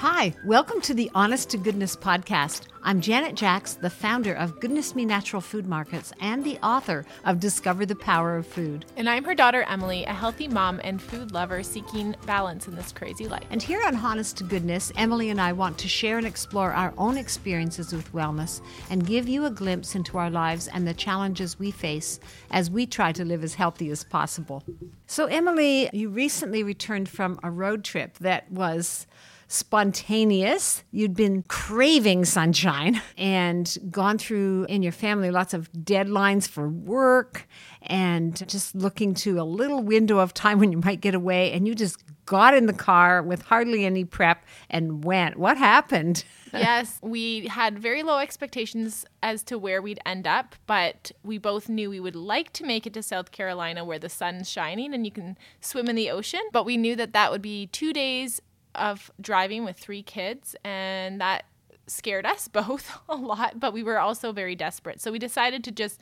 Hi, welcome to the Honest to Goodness podcast. I'm Janet Jacks, the founder of Goodness Me Natural Food Markets and the author of Discover the Power of Food. And I'm her daughter, Emily, a healthy mom and food lover seeking balance in this crazy life. And here on Honest to Goodness, Emily and I want to share and explore our own experiences with wellness and give you a glimpse into our lives and the challenges we face as we try to live as healthy as possible. So, Emily, you recently returned from a road trip that was spontaneous. You'd been craving sunshine and gone through in your family lots of deadlines for work and just looking to a little window of time when you might get away. And you just got in the car with hardly any prep and went. What happened? yes, we had very low expectations as to where we'd end up, but we both knew we would like to make it to South Carolina where the sun's shining and you can swim in the ocean. But we knew that that would be two days of driving with three kids, and that scared us both a lot, but we were also very desperate. So we decided to just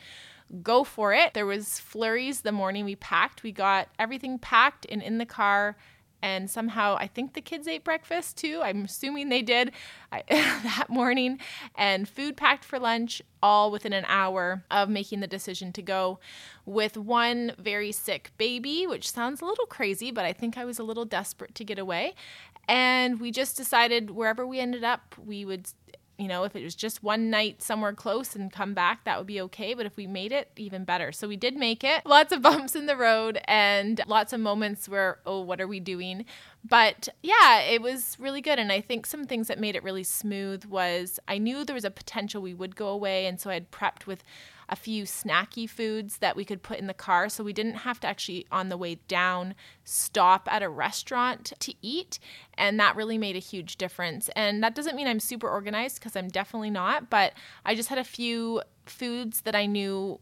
go for it. There was flurries the morning we packed. We got everything packed and in the car and somehow I think the kids ate breakfast too. I'm assuming they did I, that morning, and food packed for lunch, all within an hour of making the decision to go with one very sick baby, which sounds a little crazy, but I think I was a little desperate to get away. And we just decided wherever we ended up, we would you know, if it was just one night somewhere close and come back, that would be okay. But if we made it, even better. So we did make it. Lots of bumps in the road and lots of moments where, oh, what are we doing? But yeah, it was really good. And I think some things that made it really smooth was I knew there was a potential we would go away. And so I had prepped with a few snacky foods that we could put in the car. So we didn't have to actually, on the way down, stop at a restaurant to eat. And that really made a huge difference. And that doesn't mean I'm super organized because I'm definitely not, but I just had a few foods that I knew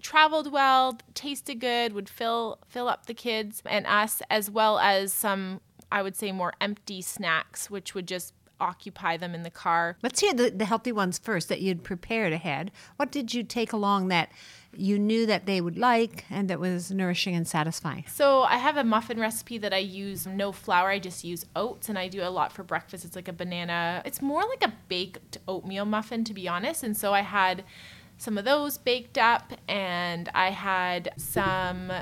traveled well, tasted good, would fill fill up the kids and us as well as some I would say more empty snacks which would just occupy them in the car. Let's hear the, the healthy ones first that you'd prepared ahead. What did you take along that you knew that they would like and that was nourishing and satisfying? So I have a muffin recipe that I use no flour. I just use oats and I do a lot for breakfast. It's like a banana. It's more like a baked oatmeal muffin to be honest. And so I had some of those baked up and I had some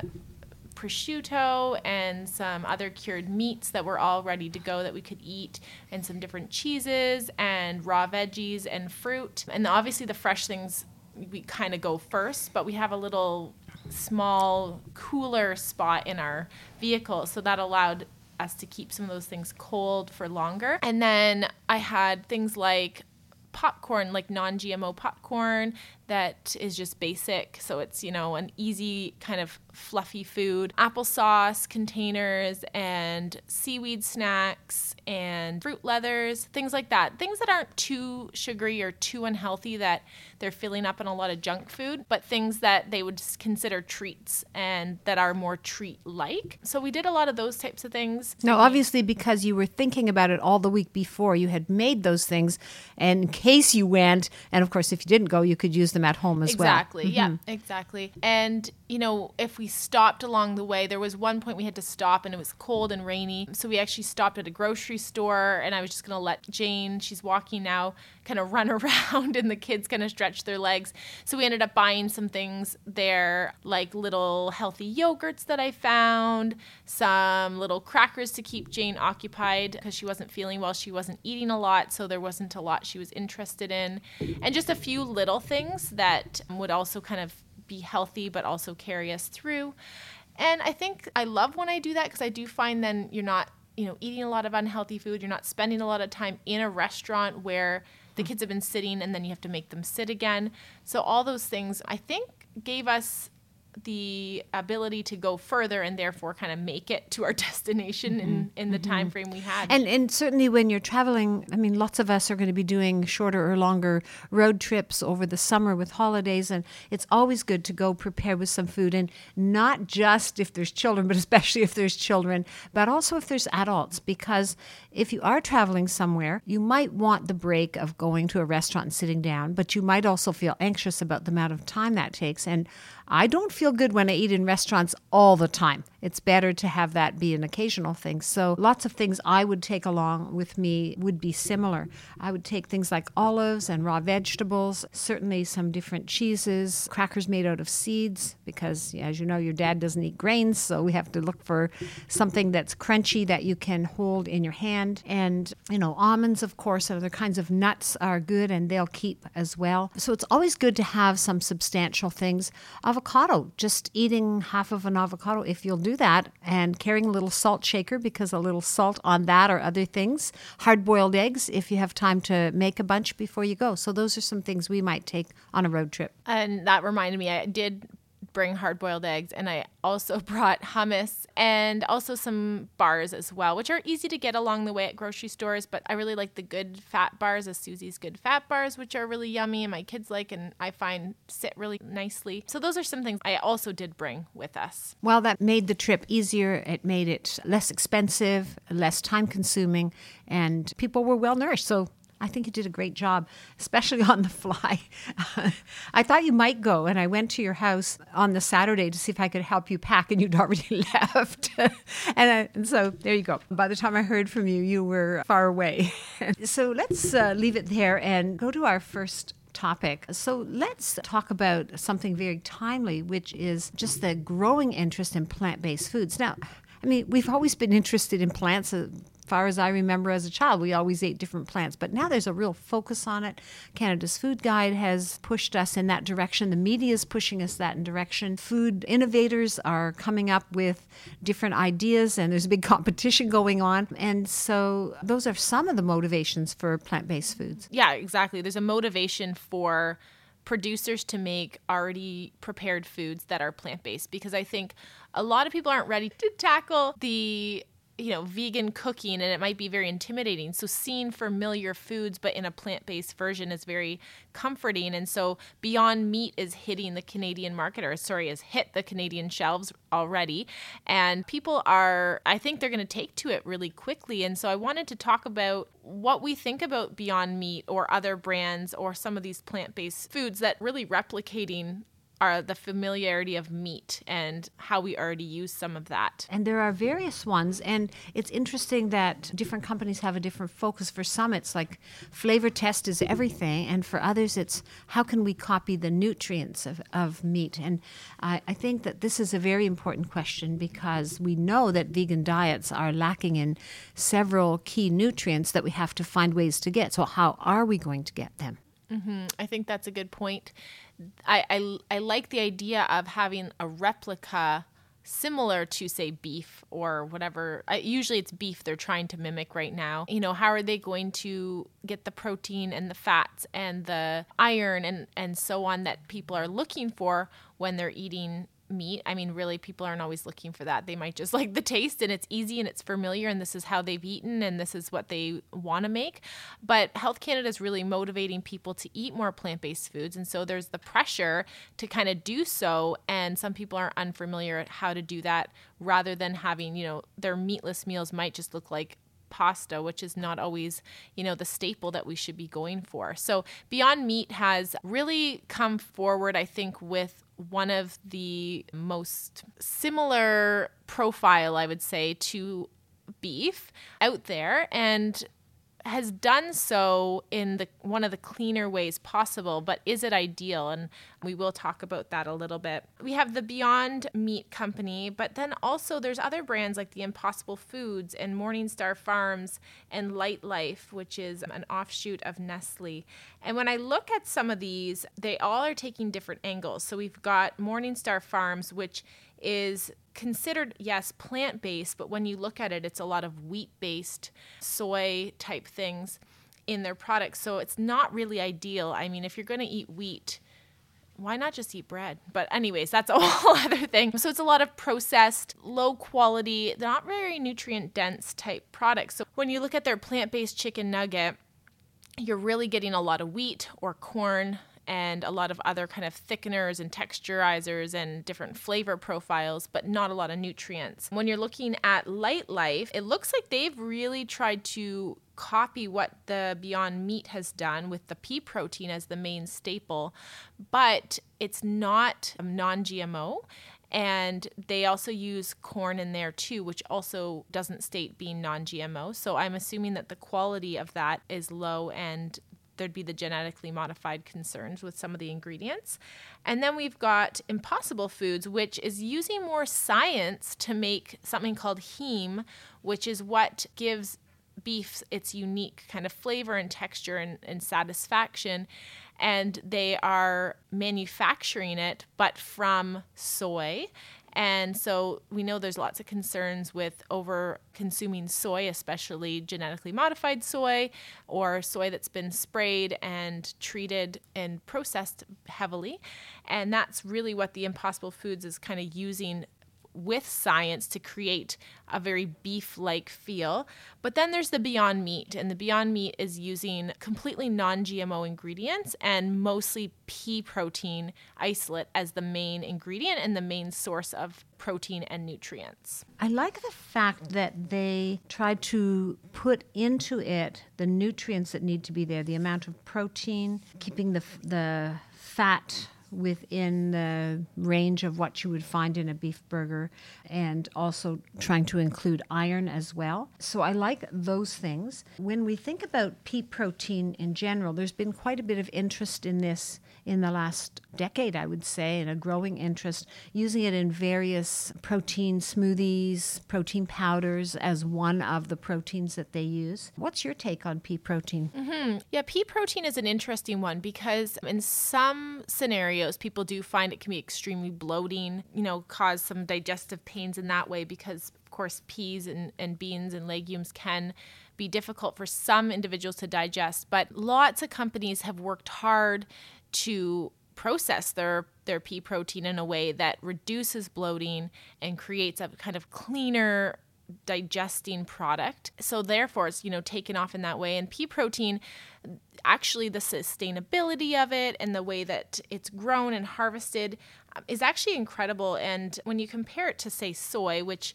prosciutto and some other cured meats that were all ready to go that we could eat, and some different cheeses and raw veggies and fruit. And obviously, the fresh things we kind of go first, but we have a little small cooler spot in our vehicle, so that allowed us to keep some of those things cold for longer. And then I had things like popcorn, like non GMO popcorn that is just basic. So it's, you know, an easy kind of fluffy food. Applesauce containers and seaweed snacks and fruit leathers, things like that. Things that aren't too sugary or too unhealthy that they're filling up in a lot of junk food, but things that they would consider treats and that are more treat like. So we did a lot of those types of things. Now, obviously, because you were thinking about it all the week before, you had made those things in case you went. And of course, if you didn't go, you could use them at home as exactly, well. Exactly. Mm-hmm. Yeah, exactly. And, you know, if we stopped along the way, there was one point we had to stop and it was cold and rainy. So we actually stopped at a grocery store and I was just going to let Jane, she's walking now, kind of run around and the kids kind of stretch their legs. So we ended up buying some things there, like little healthy yogurts that I found, some little crackers to keep Jane occupied because she wasn't feeling well. She wasn't eating a lot, so there wasn't a lot she was interested in, and just a few little things that would also kind of be healthy but also carry us through. And I think I love when I do that because I do find then you're not, you know, eating a lot of unhealthy food. You're not spending a lot of time in a restaurant where the kids have been sitting and then you have to make them sit again. So all those things I think gave us the ability to go further and therefore kind of make it to our destination mm-hmm. in, in the mm-hmm. time frame we had. And and certainly when you're traveling, I mean lots of us are going to be doing shorter or longer road trips over the summer with holidays and it's always good to go prepare with some food and not just if there's children, but especially if there's children, but also if there's adults because if you are traveling somewhere, you might want the break of going to a restaurant and sitting down, but you might also feel anxious about the amount of time that takes and I don't feel good when I eat in restaurants all the time. It's better to have that be an occasional thing. So, lots of things I would take along with me would be similar. I would take things like olives and raw vegetables, certainly some different cheeses, crackers made out of seeds, because as you know, your dad doesn't eat grains, so we have to look for something that's crunchy that you can hold in your hand. And, you know, almonds, of course, other kinds of nuts are good and they'll keep as well. So, it's always good to have some substantial things. Avocado, just eating half of an avocado, if you'll do that, and carrying a little salt shaker because a little salt on that or other things. Hard boiled eggs, if you have time to make a bunch before you go. So, those are some things we might take on a road trip. And that reminded me, I did bring hard boiled eggs and I also brought hummus and also some bars as well, which are easy to get along the way at grocery stores. But I really like the good fat bars, as Susie's good fat bars, which are really yummy and my kids like and I find sit really nicely. So those are some things I also did bring with us. Well, that made the trip easier. It made it less expensive, less time consuming, and people were well nourished. So I think you did a great job, especially on the fly. I thought you might go, and I went to your house on the Saturday to see if I could help you pack, and you'd already left. and, I, and, so there you go. By the time I heard from you, you were far away. so let's uh, leave it there and go to our first topic. So let's talk about something very timely, which is just the growing interest in plant based foods. Now, I mean, we've always been interested in plants. Far as I remember as a child, we always ate different plants, but now there's a real focus on it. Canada's Food Guide has pushed us in that direction. The media is pushing us that direction. Food innovators are coming up with different ideas, and there's a big competition going on. And so, those are some of the motivations for plant based foods. Yeah, exactly. There's a motivation for producers to make already prepared foods that are plant based because I think a lot of people aren't ready to tackle the you know, vegan cooking and it might be very intimidating. So seeing familiar foods but in a plant-based version is very comforting. And so Beyond Meat is hitting the Canadian market or sorry, has hit the Canadian shelves already. And people are I think they're going to take to it really quickly. And so I wanted to talk about what we think about Beyond Meat or other brands or some of these plant-based foods that really replicating are the familiarity of meat and how we already use some of that. And there are various ones, and it's interesting that different companies have a different focus. For some, it's like flavor test is everything, and for others, it's how can we copy the nutrients of, of meat? And I, I think that this is a very important question because we know that vegan diets are lacking in several key nutrients that we have to find ways to get. So, how are we going to get them? Mm-hmm. I think that's a good point. I, I, I like the idea of having a replica similar to say beef or whatever. I, usually it's beef they're trying to mimic right now. You know how are they going to get the protein and the fats and the iron and and so on that people are looking for when they're eating meat. I mean, really, people aren't always looking for that. They might just like the taste and it's easy and it's familiar and this is how they've eaten and this is what they want to make. But Health Canada is really motivating people to eat more plant based foods. And so there's the pressure to kind of do so. And some people are unfamiliar at how to do that rather than having, you know, their meatless meals might just look like pasta, which is not always, you know, the staple that we should be going for. So Beyond Meat has really come forward, I think, with one of the most similar profile, I would say, to beef out there. And has done so in the one of the cleaner ways possible, but is it ideal? And we will talk about that a little bit. We have the Beyond Meat Company, but then also there's other brands like the Impossible Foods and Morningstar Farms and Lightlife, which is an offshoot of Nestle. And when I look at some of these, they all are taking different angles. So we've got Morningstar Farms, which is considered, yes, plant based, but when you look at it, it's a lot of wheat based, soy type things in their products. So it's not really ideal. I mean, if you're going to eat wheat, why not just eat bread? But, anyways, that's a whole other thing. So, it's a lot of processed, low quality, not very nutrient dense type products. So, when you look at their plant based chicken nugget, you're really getting a lot of wheat or corn and a lot of other kind of thickeners and texturizers and different flavor profiles, but not a lot of nutrients. When you're looking at Lightlife, it looks like they've really tried to copy what the Beyond Meat has done with the pea protein as the main staple, but it's not non GMO. And they also use corn in there too, which also doesn't state being non GMO. So I'm assuming that the quality of that is low and there'd be the genetically modified concerns with some of the ingredients. And then we've got Impossible Foods, which is using more science to make something called heme, which is what gives beef its unique kind of flavor and texture and, and satisfaction. And they are manufacturing it, but from soy. And so we know there's lots of concerns with over consuming soy, especially genetically modified soy or soy that's been sprayed and treated and processed heavily. And that's really what the Impossible Foods is kind of using with science to create a very beef like feel. But then there's the Beyond Meat, and the Beyond Meat is using completely non GMO ingredients and mostly pea protein isolate as the main ingredient and the main source of protein and nutrients. I like the fact that they try to put into it the nutrients that need to be there, the amount of protein, keeping the, the fat within the range of what you would find in a beef burger and also trying to include iron as well. So I like those things. When we think about pea protein in general, there's been quite a bit of interest in this in the last decade, I would say, and a growing interest using it in various protein smoothies, protein powders as one of the proteins that they use. What's your take on pea protein? Mm-hmm. Yeah, pea protein is an interesting one because in some scenarios, people do find it can be extremely bloating, you know, cause some digestive pains in that way because, of course, peas and, and beans and legumes can be difficult for some individuals to digest. But lots of companies have worked hard to process their their pea protein in a way that reduces bloating and creates a kind of cleaner digesting product. So therefore it's, you know, taken off in that way. And pea protein, actually the sustainability of it and the way that it's grown and harvested um, is actually incredible. And when you compare it to say soy, which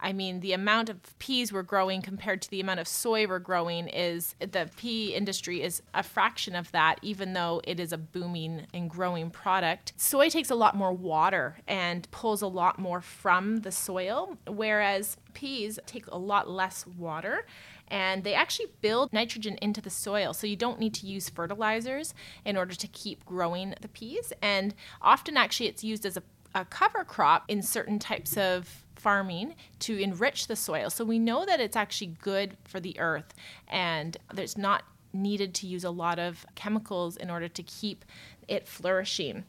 I mean, the amount of peas we're growing compared to the amount of soy we're growing is the pea industry is a fraction of that, even though it is a booming and growing product. Soy takes a lot more water and pulls a lot more from the soil, whereas peas take a lot less water and they actually build nitrogen into the soil. So you don't need to use fertilizers in order to keep growing the peas. And often, actually, it's used as a, a cover crop in certain types of farming to enrich the soil. So we know that it's actually good for the earth and there's not needed to use a lot of chemicals in order to keep it flourishing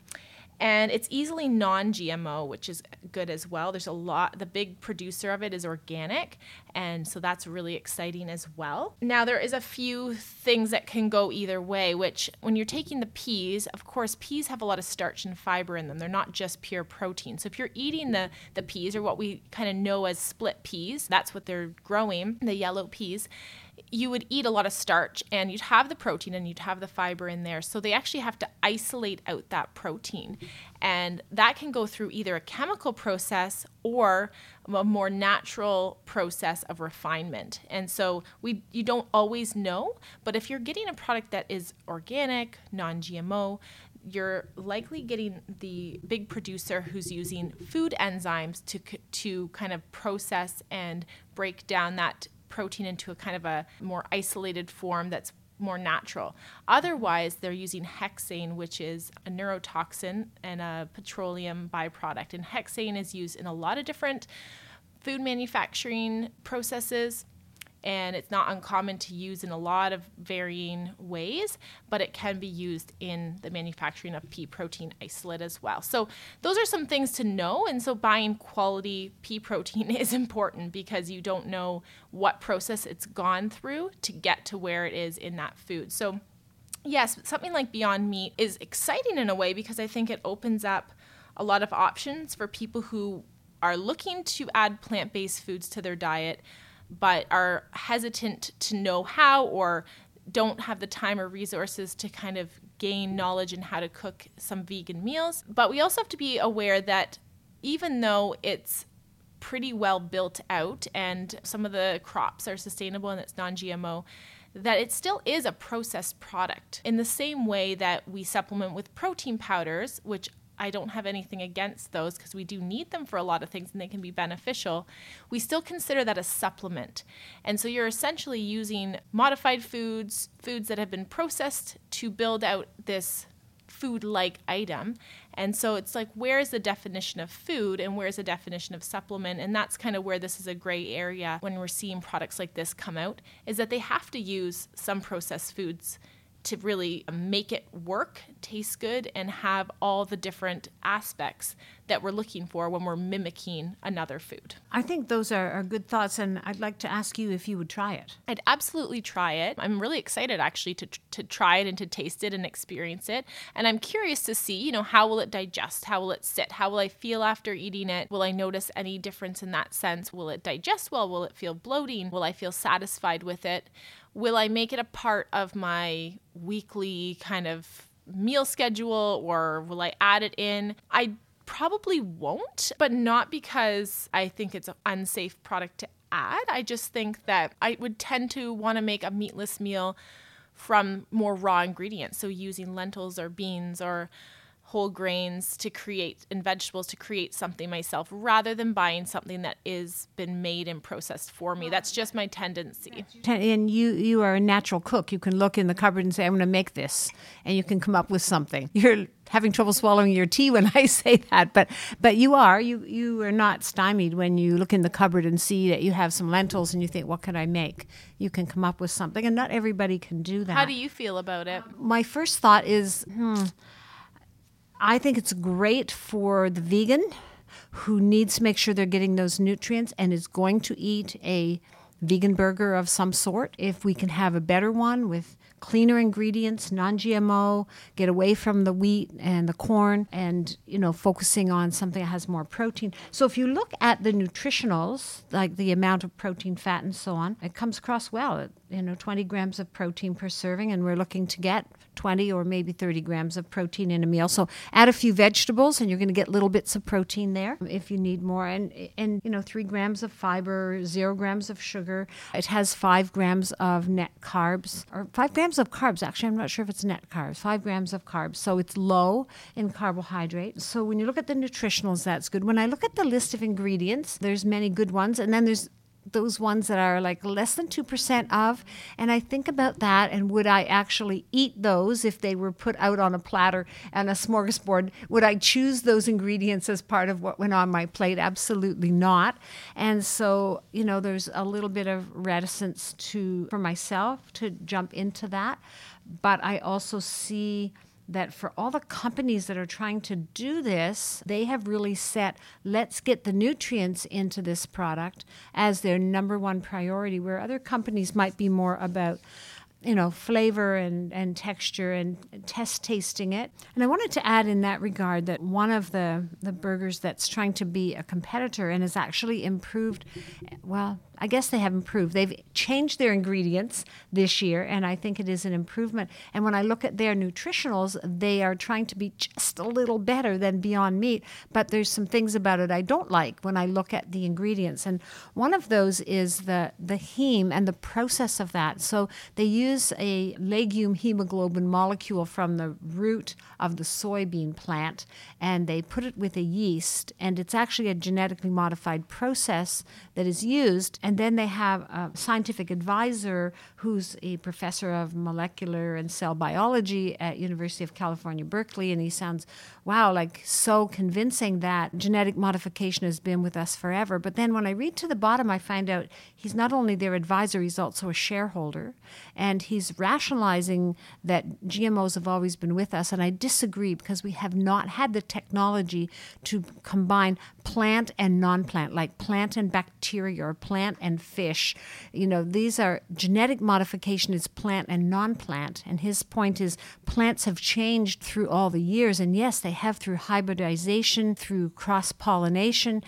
and it's easily non-GMO, which is good as well. There's a lot. The big producer of it is organic, and so that's really exciting as well. Now there is a few things that can go either way. Which when you're taking the peas, of course, peas have a lot of starch and fiber in them. They're not just pure protein. So if you're eating the the peas, or what we kind of know as split peas, that's what they're growing, the yellow peas you would eat a lot of starch and you'd have the protein and you'd have the fiber in there. So they actually have to isolate out that protein. And that can go through either a chemical process or a more natural process of refinement. And so we you don't always know, but if you're getting a product that is organic, non-GMO, you're likely getting the big producer who's using food enzymes to to kind of process and break down that protein into a kind of a more isolated form that's more natural. Otherwise, they're using hexane, which is a neurotoxin and a petroleum byproduct. And hexane is used in a lot of different food manufacturing processes and it's not uncommon to use in a lot of varying ways, but it can be used in the manufacturing of pea protein isolate as well. So, those are some things to know. And so, buying quality pea protein is important because you don't know what process it's gone through to get to where it is in that food. So, yes, something like Beyond Meat is exciting in a way because I think it opens up a lot of options for people who are looking to add plant based foods to their diet but are hesitant to know how or don't have the time or resources to kind of gain knowledge in how to cook some vegan meals. But we also have to be aware that even though it's pretty well built out and some of the crops are sustainable and it's non GMO, that it still is a processed product. In the same way that we supplement with protein powders, which I don't have anything against those because we do need them for a lot of things and they can be beneficial, we still consider that a supplement. And so you're essentially using modified foods, foods that have been processed to build out this food like item. And so it's like, where's the definition of food and where's the definition of supplement? And that's kind of where this is a gray area when we're seeing products like this come out, is that they have to use some processed foods to really make it work, taste good, and have all the different aspects that we're looking for when we're mimicking another food. I think those are, are good thoughts, and I'd like to ask you if you would try it. I'd absolutely try it. I'm really excited actually to, to try it and to taste it and experience it. And I'm curious to see, you know, how will it digest? How will it sit? How will I feel after eating it? Will I notice any difference in that sense? Will it digest well? Will it feel bloating? Will I feel satisfied with it? Will I make it a part of my weekly kind of meal schedule or will I add it in? I probably won't, but not because I think it's an unsafe product to add. I just think that I would tend to want to make a meatless meal from more raw ingredients. So using lentils or beans or whole grains to create and vegetables to create something myself rather than buying something that is been made and processed for me. That's just my tendency. And you you are a natural cook. You can look in the cupboard and say I'm going to make this and you can come up with something. You're having trouble swallowing your tea when I say that, but but you are you you are not stymied when you look in the cupboard and see that you have some lentils and you think what could I make? You can come up with something and not everybody can do that. How do you feel about it? My first thought is hmm I think it's great for the vegan who needs to make sure they're getting those nutrients and is going to eat a vegan burger of some sort. If we can have a better one with cleaner ingredients, non-GMO, get away from the wheat and the corn and, you know, focusing on something that has more protein. So if you look at the nutritionals, like the amount of protein, fat and so on, it comes across well. You know, 20 grams of protein per serving and we're looking to get 20 or maybe 30 grams of protein in a meal. So add a few vegetables and you're going to get little bits of protein there if you need more. And, and you know, three grams of fiber, zero grams of sugar. It has five grams of net carbs or five grams of carbs. Actually, I'm not sure if it's net carbs, five grams of carbs. So it's low in carbohydrate. So when you look at the nutritionals, that's good. When I look at the list of ingredients, there's many good ones. And then there's those ones that are like less than 2% of. And I think about that and would I actually eat those if they were put out on a platter and a smorgasbord? Would I choose those ingredients as part of what went on my plate? Absolutely not. And so, you know, there's a little bit of reticence to for myself to jump into that. But I also see that for all the companies that are trying to do this, they have really set let's get the nutrients into this product as their number one priority, where other companies might be more about you know, flavor and, and texture and test tasting it. And I wanted to add in that regard that one of the, the burgers that's trying to be a competitor and has actually improved, well, I guess they have improved. They've changed their ingredients this year, and I think it is an improvement. And when I look at their nutritionals, they are trying to be just a little better than Beyond Meat, but there's some things about it I don't like when I look at the ingredients. And one of those is the, the heme and the process of that. So they use a leghemoglobin molecule from the root of the soybean plant, and they put it with a yeast, and it's actually a genetically modified process that is used. And then they have a scientific advisor who's a professor of molecular and cell biology at University of California, Berkeley, and he sounds, wow, like so convincing that genetic modification has been with us forever. But then when I read to the bottom, I find out he's not only their advisor, he's also a shareholder, and he's rationalizing that GMOs have always been with us. And I disagree because we have not had the technology to combine plant and non-plant, like plant and bacteria or plant and fish. You know, these are genetic modification is plant and non-plant. And his point is plants have changed through all the years, and yes, they have through hybridization, through cross-pollination,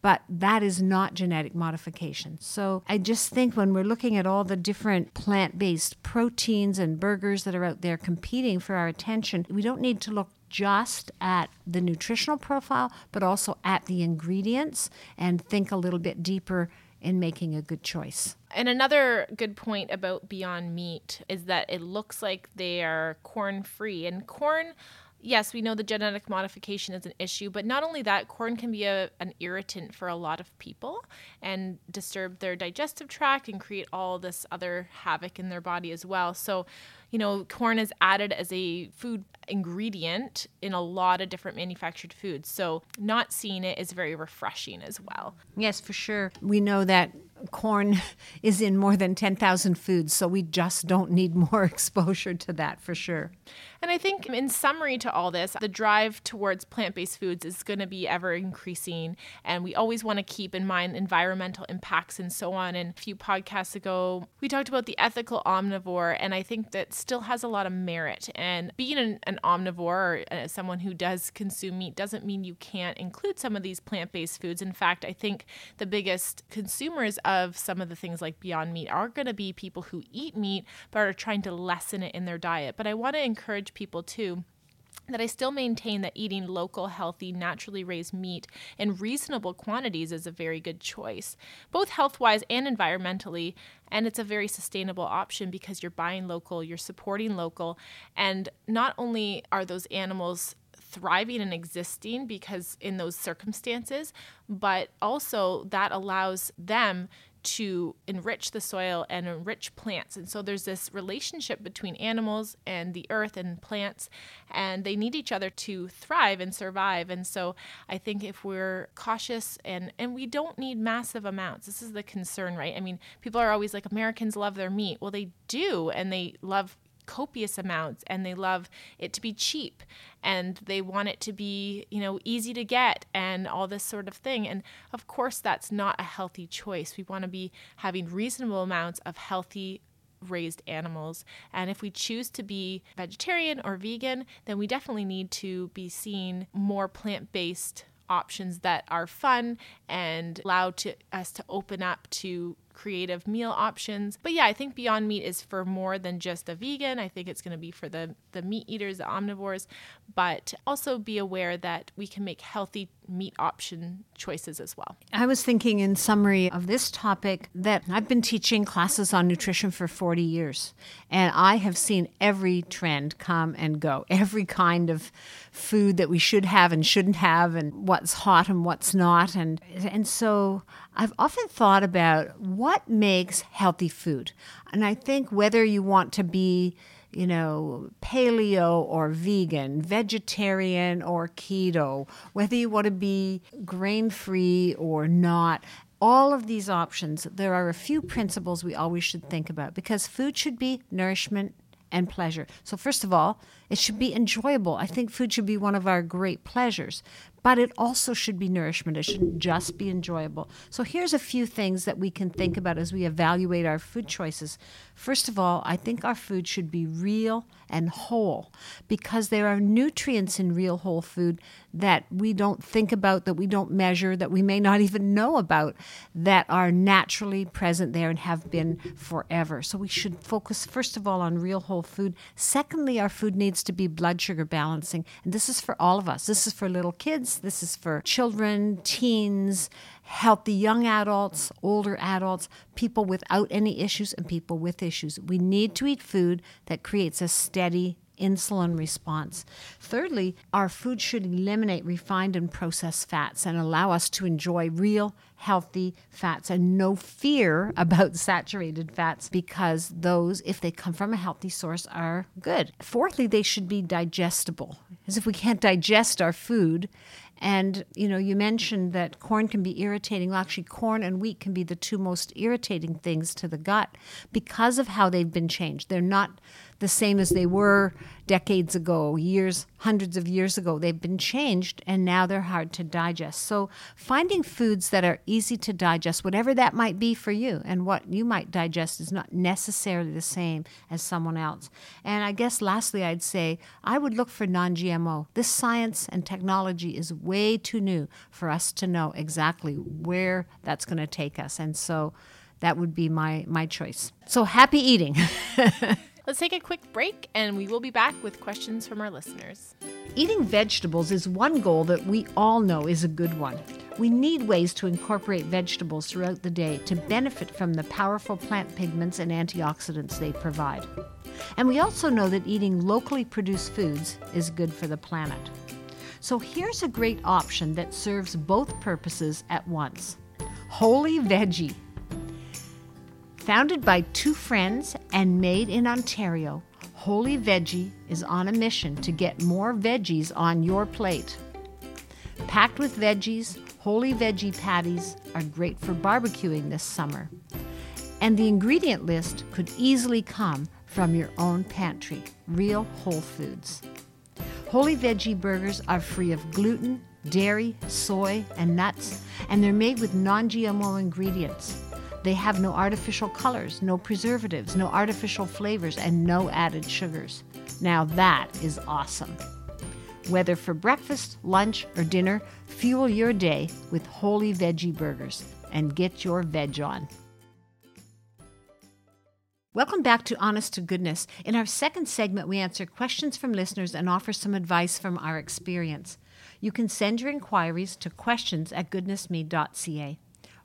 but that is not genetic modification. So I just think when we're looking at all the different plant-based proteins and burgers that are out there competing for our attention, we don't need to look just at the nutritional profile, but also at the ingredients and think a little bit deeper in making a good choice. And another good point about Beyond Meat is that it looks like they are corn free. And corn yes, we know the genetic modification is an issue, but not only that, corn can be a, an irritant for a lot of people and disturb their digestive tract and create all this other havoc in their body as well. So, you know, corn is added as a food ingredient in a lot of different manufactured foods. So, not seeing it is very refreshing as well. Yes, for sure. We know that corn is in more than 10,000 foods, so we just don't need more exposure to that for sure. And I think, in summary to all this, the drive towards plant based foods is going to be ever increasing. And we always want to keep in mind environmental impacts and so on. And a few podcasts ago, we talked about the ethical omnivore, and I think that still has a lot of merit. And being an, an omnivore or uh, someone who does consume meat doesn't mean you can't include some of these plant based foods. In fact, I think the biggest consumers of some of the things like Beyond Meat are going to be people who eat meat but are trying to lessen it in their diet. But I want to encourage people too that I still maintain that eating local, healthy, naturally raised meat in reasonable quantities is a very good choice, both health wise and environmentally. And it's a very sustainable option because you're buying local, you're supporting local, and not only are those animals thriving and existing because in those circumstances, but also that allows them to enrich the soil and enrich plants. And so there's this relationship between animals and the earth and plants, and they need each other to thrive and survive. And so I think if we're cautious and and we don't need massive amounts. This is the concern, right? I mean, people are always like Americans love their meat. Well, they do, and they love copious amounts and they love it to be cheap and they want it to be, you know, easy to get and all this sort of thing. And of course, that's not a healthy choice. We want to be having reasonable amounts of healthy raised animals. And if we choose to be vegetarian or vegan, then we definitely need to be seeing more plant based options that are fun and allow to us to open up to creative meal options. But yeah, I think Beyond Meat is for more than just a vegan. I think it's going to be for the the meat eaters, the omnivores, but also be aware that we can make healthy meat option choices as well. I was thinking in summary of this topic that I've been teaching classes on nutrition for 40 years and I have seen every trend come and go. Every kind of food that we should have and shouldn't have and what's hot and what's not and and so I've often thought about what makes healthy food. And I think whether you want to be, you know, paleo or vegan, vegetarian or keto, whether you want to be grain free or not, all of these options, there are a few principles we always should think about because food should be nourishment and pleasure. So, first of all, it should be enjoyable. I think food should be one of our great pleasures but it also should be nourishment. It shouldn't just be enjoyable. So here's a few things that we can think about as we evaluate our food choices. First of all, I think our food should be real and whole because there are nutrients in real whole food that we don't think about, that we don't measure, that we may not even know about, that are naturally present there and have been forever. So we should focus, first of all, on real whole food. Secondly, our food needs to be blood sugar balancing. And this is for all of us. This is for little kids, this is for children, teens, healthy young adults, older adults, people without any issues, and people with issues. We need to eat food that creates a steady insulin response. Thirdly, our food should eliminate refined and processed fats and allow us to enjoy real, healthy fats and no fear about saturated fats because those, if they come from a healthy source, are good. Fourthly, they should be digestible. As if we can't digest our food, and you know, you mentioned that corn can be irritating. Well, actually, corn and wheat can be the two most irritating things to the gut because of how they've been changed. They're not the same as they were decades ago, years, hundreds of years ago. They've been changed and now they're hard to digest. So, finding foods that are easy to digest, whatever that might be for you, and what you might digest is not necessarily the same as someone else. And I guess lastly, I'd say I would look for non GMO. This science and technology is way too new for us to know exactly where that's going to take us. And so, that would be my my choice. So happy eating. Let's take a quick break and we will be back with questions from our listeners. Eating vegetables is one goal that we all know is a good one. We need ways to incorporate vegetables throughout the day to benefit from the powerful plant pigments and antioxidants they provide. And we also know that eating locally produced foods is good for the planet. So here's a great option that serves both purposes at once Holy Veggie. Founded by two friends and made in Ontario, Holy Veggie is on a mission to get more veggies on your plate. Packed with veggies, Holy Veggie patties are great for barbecuing this summer. And the ingredient list could easily come from your own pantry, real whole foods. Holy Veggie burgers are free of gluten, dairy, soy, and nuts, and they're made with non GMO ingredients. They have no artificial colors, no preservatives, no artificial flavors, and no added sugars. Now that is awesome. Whether for breakfast, lunch, or dinner, fuel your day with holy Veggie Burgers and get your veg on. Welcome back to Honest to Goodness. In our second segment, we answer questions from listeners and offer some advice from our experience. You can send your inquiries to questions at goodnessme.ca.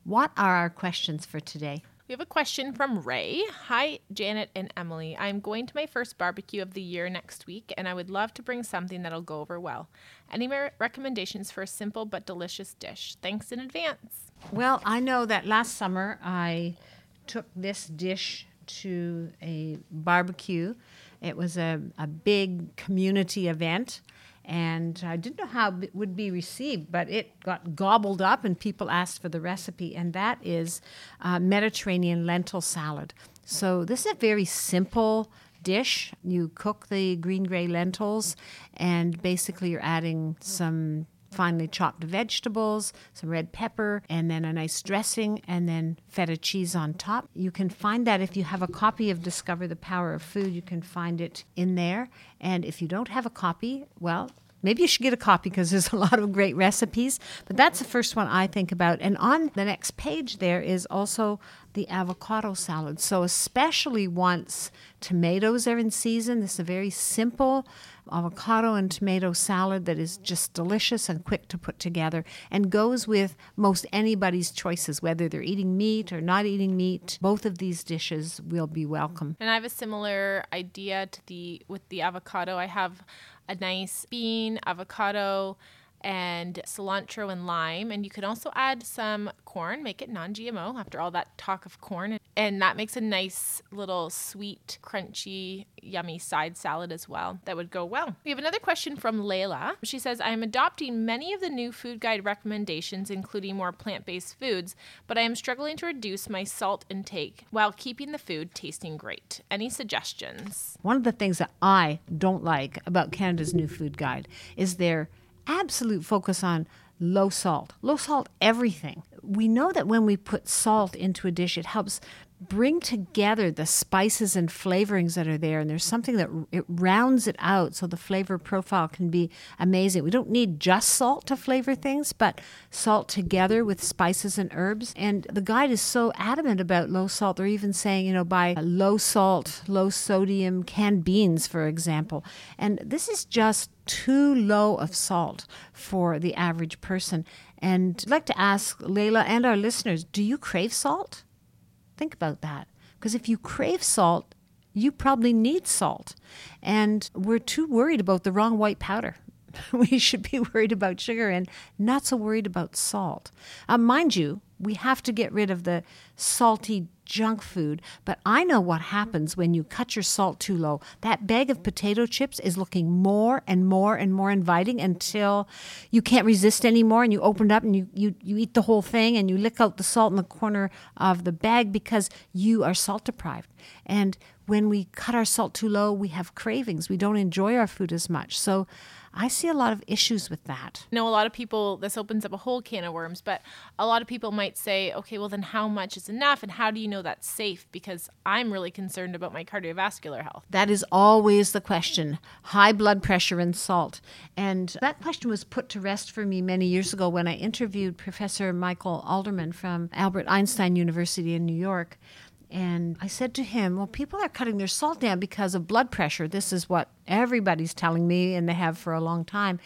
What are our questions for today? We have a question from Ray. Hi, Janet and Emily. I'm going to my first barbecue of the year next week, and I would love to bring something that'll go over well. Any recommendations for a simple but delicious dish? Thanks in advance. Well, I know that last summer I took this dish to a barbecue. It was a, a big community event and I didn't know how it would be received, but it got gobbled up, and people asked for the recipe, and that is uh, Mediterranean lentil salad. So this is a very simple dish. You cook the green gray lentils, and basically you're adding some finely chopped vegetables, some red pepper, and then a nice dressing, and then feta cheese on top. You can find that if you have a copy of Discover the Power of Food, you can find it in there. And if you don't have a copy, well, maybe you should get a copy because there's a lot of great recipes. But that's the first one I think about. And on the next page, there is also the avocado salad. So, especially once tomatoes are in season, this is a very simple avocado and tomato salad that is just delicious and quick to put together and goes with most anybody's choices, whether they're eating meat or not eating meat. Both of these dishes will be welcome. And I have a similar idea to the with the avocado. I have a nice bean, avocado, and cilantro and lime. And you can also add some corn, make it non GMO after all that talk of corn. And that makes a nice little sweet, crunchy, yummy side salad as well that would go well. We have another question from Layla. She says, I am adopting many of the new food guide recommendations, including more plant based foods, but I am struggling to reduce my salt intake while keeping the food tasting great. Any suggestions? One of the things that I don't like about Canada's new food guide is their absolute focus on low salt, low salt everything. We know that when we put salt into a dish, it helps bring together the spices and flavorings that are there and there's something that it rounds it out so the flavor profile can be amazing. We don't need just salt to flavor things but salt together with spices and herbs. And the guide is so adamant about low salt. They're even saying you know buy low salt low sodium canned beans for example. And this is just too low of salt for the average person. And I'd like to ask Layla and our listeners do you crave salt Think about that. Because if you crave salt, you probably need salt. And we're too worried about the wrong white powder. we should be worried about sugar and not so worried about salt. Uh, mind you, we have to get rid of the salty junk food, but I know what happens when you cut your salt too low. That bag of potato chips is looking more and more and more inviting until you can't resist anymore and you open it up and you, you, you eat the whole thing and you lick out the salt in the corner of the bag because you are salt deprived. And when we cut our salt too low, we have cravings. We don't enjoy our food as much. So I see a lot of issues with that. I know a lot of people, this opens up a whole can of worms, but a lot of people might say, okay, well, then how much is enough? And how do you know that's safe? Because I'm really concerned about my cardiovascular health. That is always the question high blood pressure and salt. And that question was put to rest for me many years ago when I interviewed Professor Michael Alderman from Albert Einstein University in New York And I said to him, Well, people are cutting their salt down because of blood pressure. This is what everybody's telling me, and they have for a long time.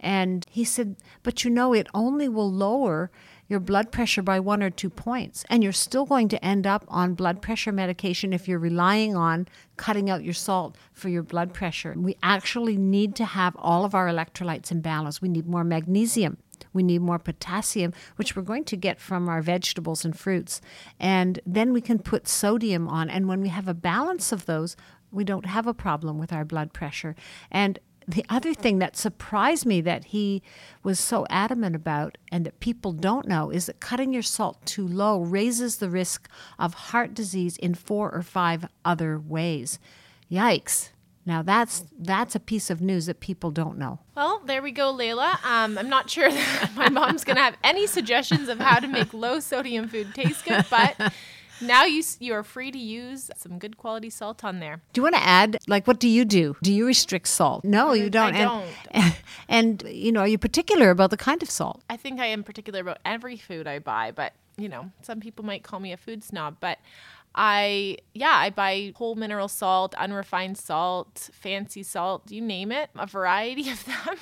And he said, But you know, it only will lower your blood pressure by one or two points. And you're still going to end up on blood pressure medication if you're relying on cutting out your salt for your blood pressure. We actually need to have all of our electrolytes in balance. We need more magnesium. We need more potassium, which we're going to get from our vegetables and fruits. And then we can put sodium on. And when we have a balance of those, we don't have a problem with our blood pressure. And the other thing that surprised me that he was so adamant about and that people don't know is that cutting your salt too low raises the risk of heart disease in four or five other ways. Yikes. Now that's that's a piece of news that people don't know. Well, there we go, Layla. Um, I'm not sure that my mom's gonna have any suggestions of how to make low sodium food taste good, but now you you are free to use some good quality salt on there. Do you want to add like what do you do? Do you restrict salt? No, you don't. I don't. And, and you know, are you particular about the kind of salt? I think I am particular about every food I buy, but you know, some people might call me a food snob, but I yeah, I buy whole mineral salt, unrefined salt, fancy salt, you name it, a variety of them.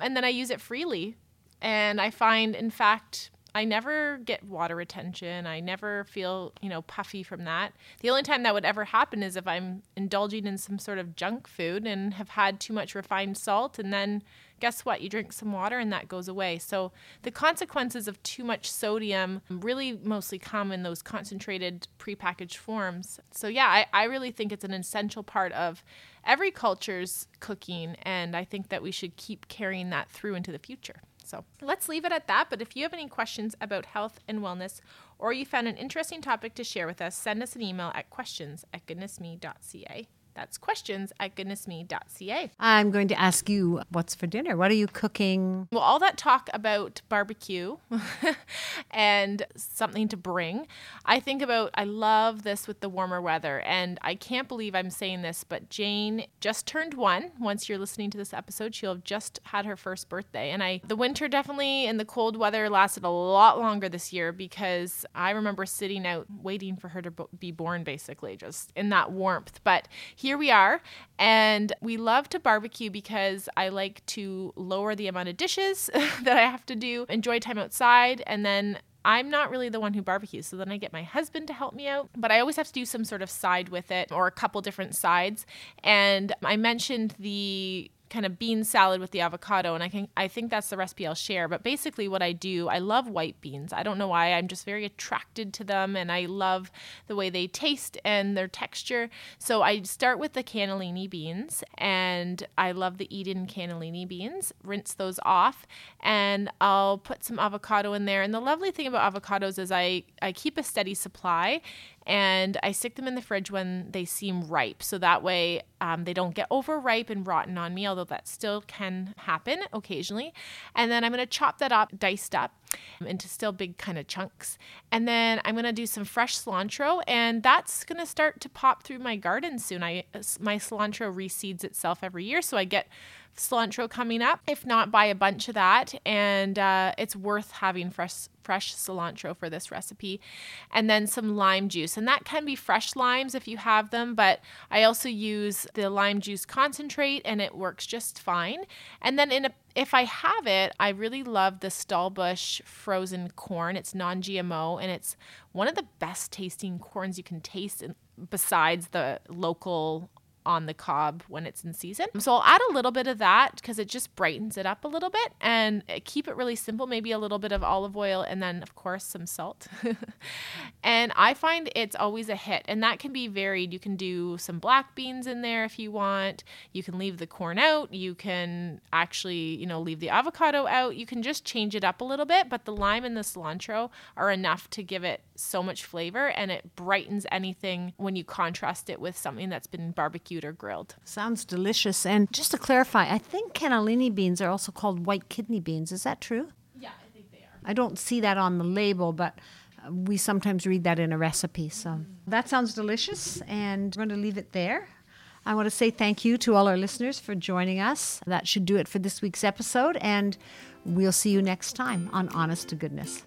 and then I use it freely. And I find in fact I never get water retention. I never feel, you know, puffy from that. The only time that would ever happen is if I'm indulging in some sort of junk food and have had too much refined salt and then guess what? You drink some water and that goes away. So the consequences of too much sodium really mostly come in those concentrated prepackaged forms. So yeah, I, I really think it's an essential part of every culture's cooking and I think that we should keep carrying that through into the future. So let's leave it at that. But if you have any questions about health and wellness, or you found an interesting topic to share with us, send us an email at questions at goodnessme.ca. That's questions at goodnessme.ca. I'm going to ask you what's for dinner. What are you cooking? Well, all that talk about barbecue and something to bring, I think about, I love this with the warmer weather. And I can't believe I'm saying this, but Jane just turned one. Once you're listening to this episode, she'll have just had her first birthday. And I, the winter definitely and the cold weather lasted a lot longer this year because I remember sitting out waiting for her to be born, basically, just in that warmth. But here we are. And we love to barbecue because I like to lower the amount of dishes that I have to do, enjoy time outside, and then I'm not really the one who barbecues, so then I get my husband to help me out. But I always have to do some sort of side with it or a couple different sides. And I mentioned the kind of bean salad with the avocado and I can I think that's the recipe I'll share. But basically what I do I love white beans. I don't know why. I'm just very attracted to them and I love the way they taste and their texture. So I start with the cannellini beans and I love the Eden cannellini beans. Rinse those off and I'll put some avocado in there. And the lovely thing about avocados is I I keep a steady supply and I stick them in the fridge when they seem ripe. So that way um, they don't get overripe and rotten on me, although that still can happen occasionally. And then I'm going to chop that up, diced up into still big kind of chunks. And then I'm going to do some fresh cilantro, and that's going to start to pop through my garden soon. I My cilantro reseeds itself every year, so I get cilantro coming up. If not, buy a bunch of that. And uh, it's worth having fresh fresh cilantro for this recipe. And then some lime juice. And that can be fresh limes if you have them, but I also use the lime juice concentrate and it works just fine. And then in a if I have it, I really love the Stahlbush frozen corn. It's non GMO and it's one of the best tasting corns you can taste besides the local on the cob when it's in season. So I'll add a little bit of that because it just brightens it up a little bit and eh, keep it really simple. Maybe a little bit of olive oil and then, of course, some salt. and I find it's always a hit. And that can be varied. You can do some black beans in there if you want. You can leave the corn out. You can actually, you know, leave the avocado out. You can just change it up a little bit. But the lime and the cilantro are enough to give it so much flavor and it brightens anything when you contrast it with something that's been barbecued or grilled. Sounds delicious. And just to clarify, I think cannellini beans are also called white kidney beans. Is that true? Yeah, I think they are. I don't see that on the label, but uh, we sometimes read that in a recipe. So mm. that sounds delicious, and we're going to leave it there. I want to say thank you to all our listeners for joining us. That should do it for this week's episode, and we'll see you next time on Honest to Goodness.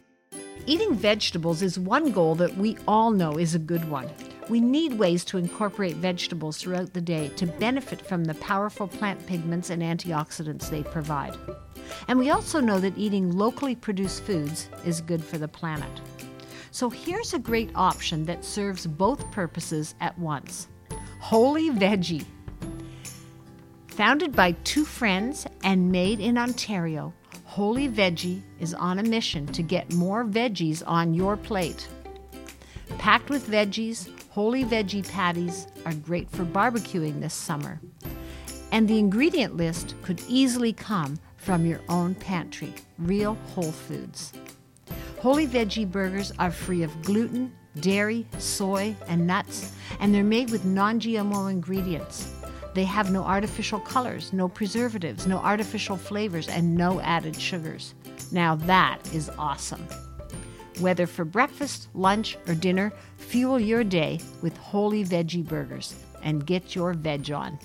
Eating vegetables is one goal that we all know is a good one. We need ways to incorporate vegetables throughout the day to benefit from the powerful plant pigments and antioxidants they provide. And we also know that eating locally produced foods is good for the planet. So here's a great option that serves both purposes at once Wholly Veggie. Founded by two friends and made in Ontario, Wholly Veggie is on a mission to get more veggies on your plate. Packed with veggies, Wholly Veggie patties are great for barbecuing this summer. And the ingredient list could easily come from your own pantry, real whole foods. Wholly Veggie burgers are free of gluten, dairy, soy, and nuts, and they're made with non GMO ingredients. They have no artificial colors, no preservatives, no artificial flavors, and no added sugars. Now that is awesome. Whether for breakfast, lunch, or dinner, fuel your day with Wholly Veggie burgers and get your veg on.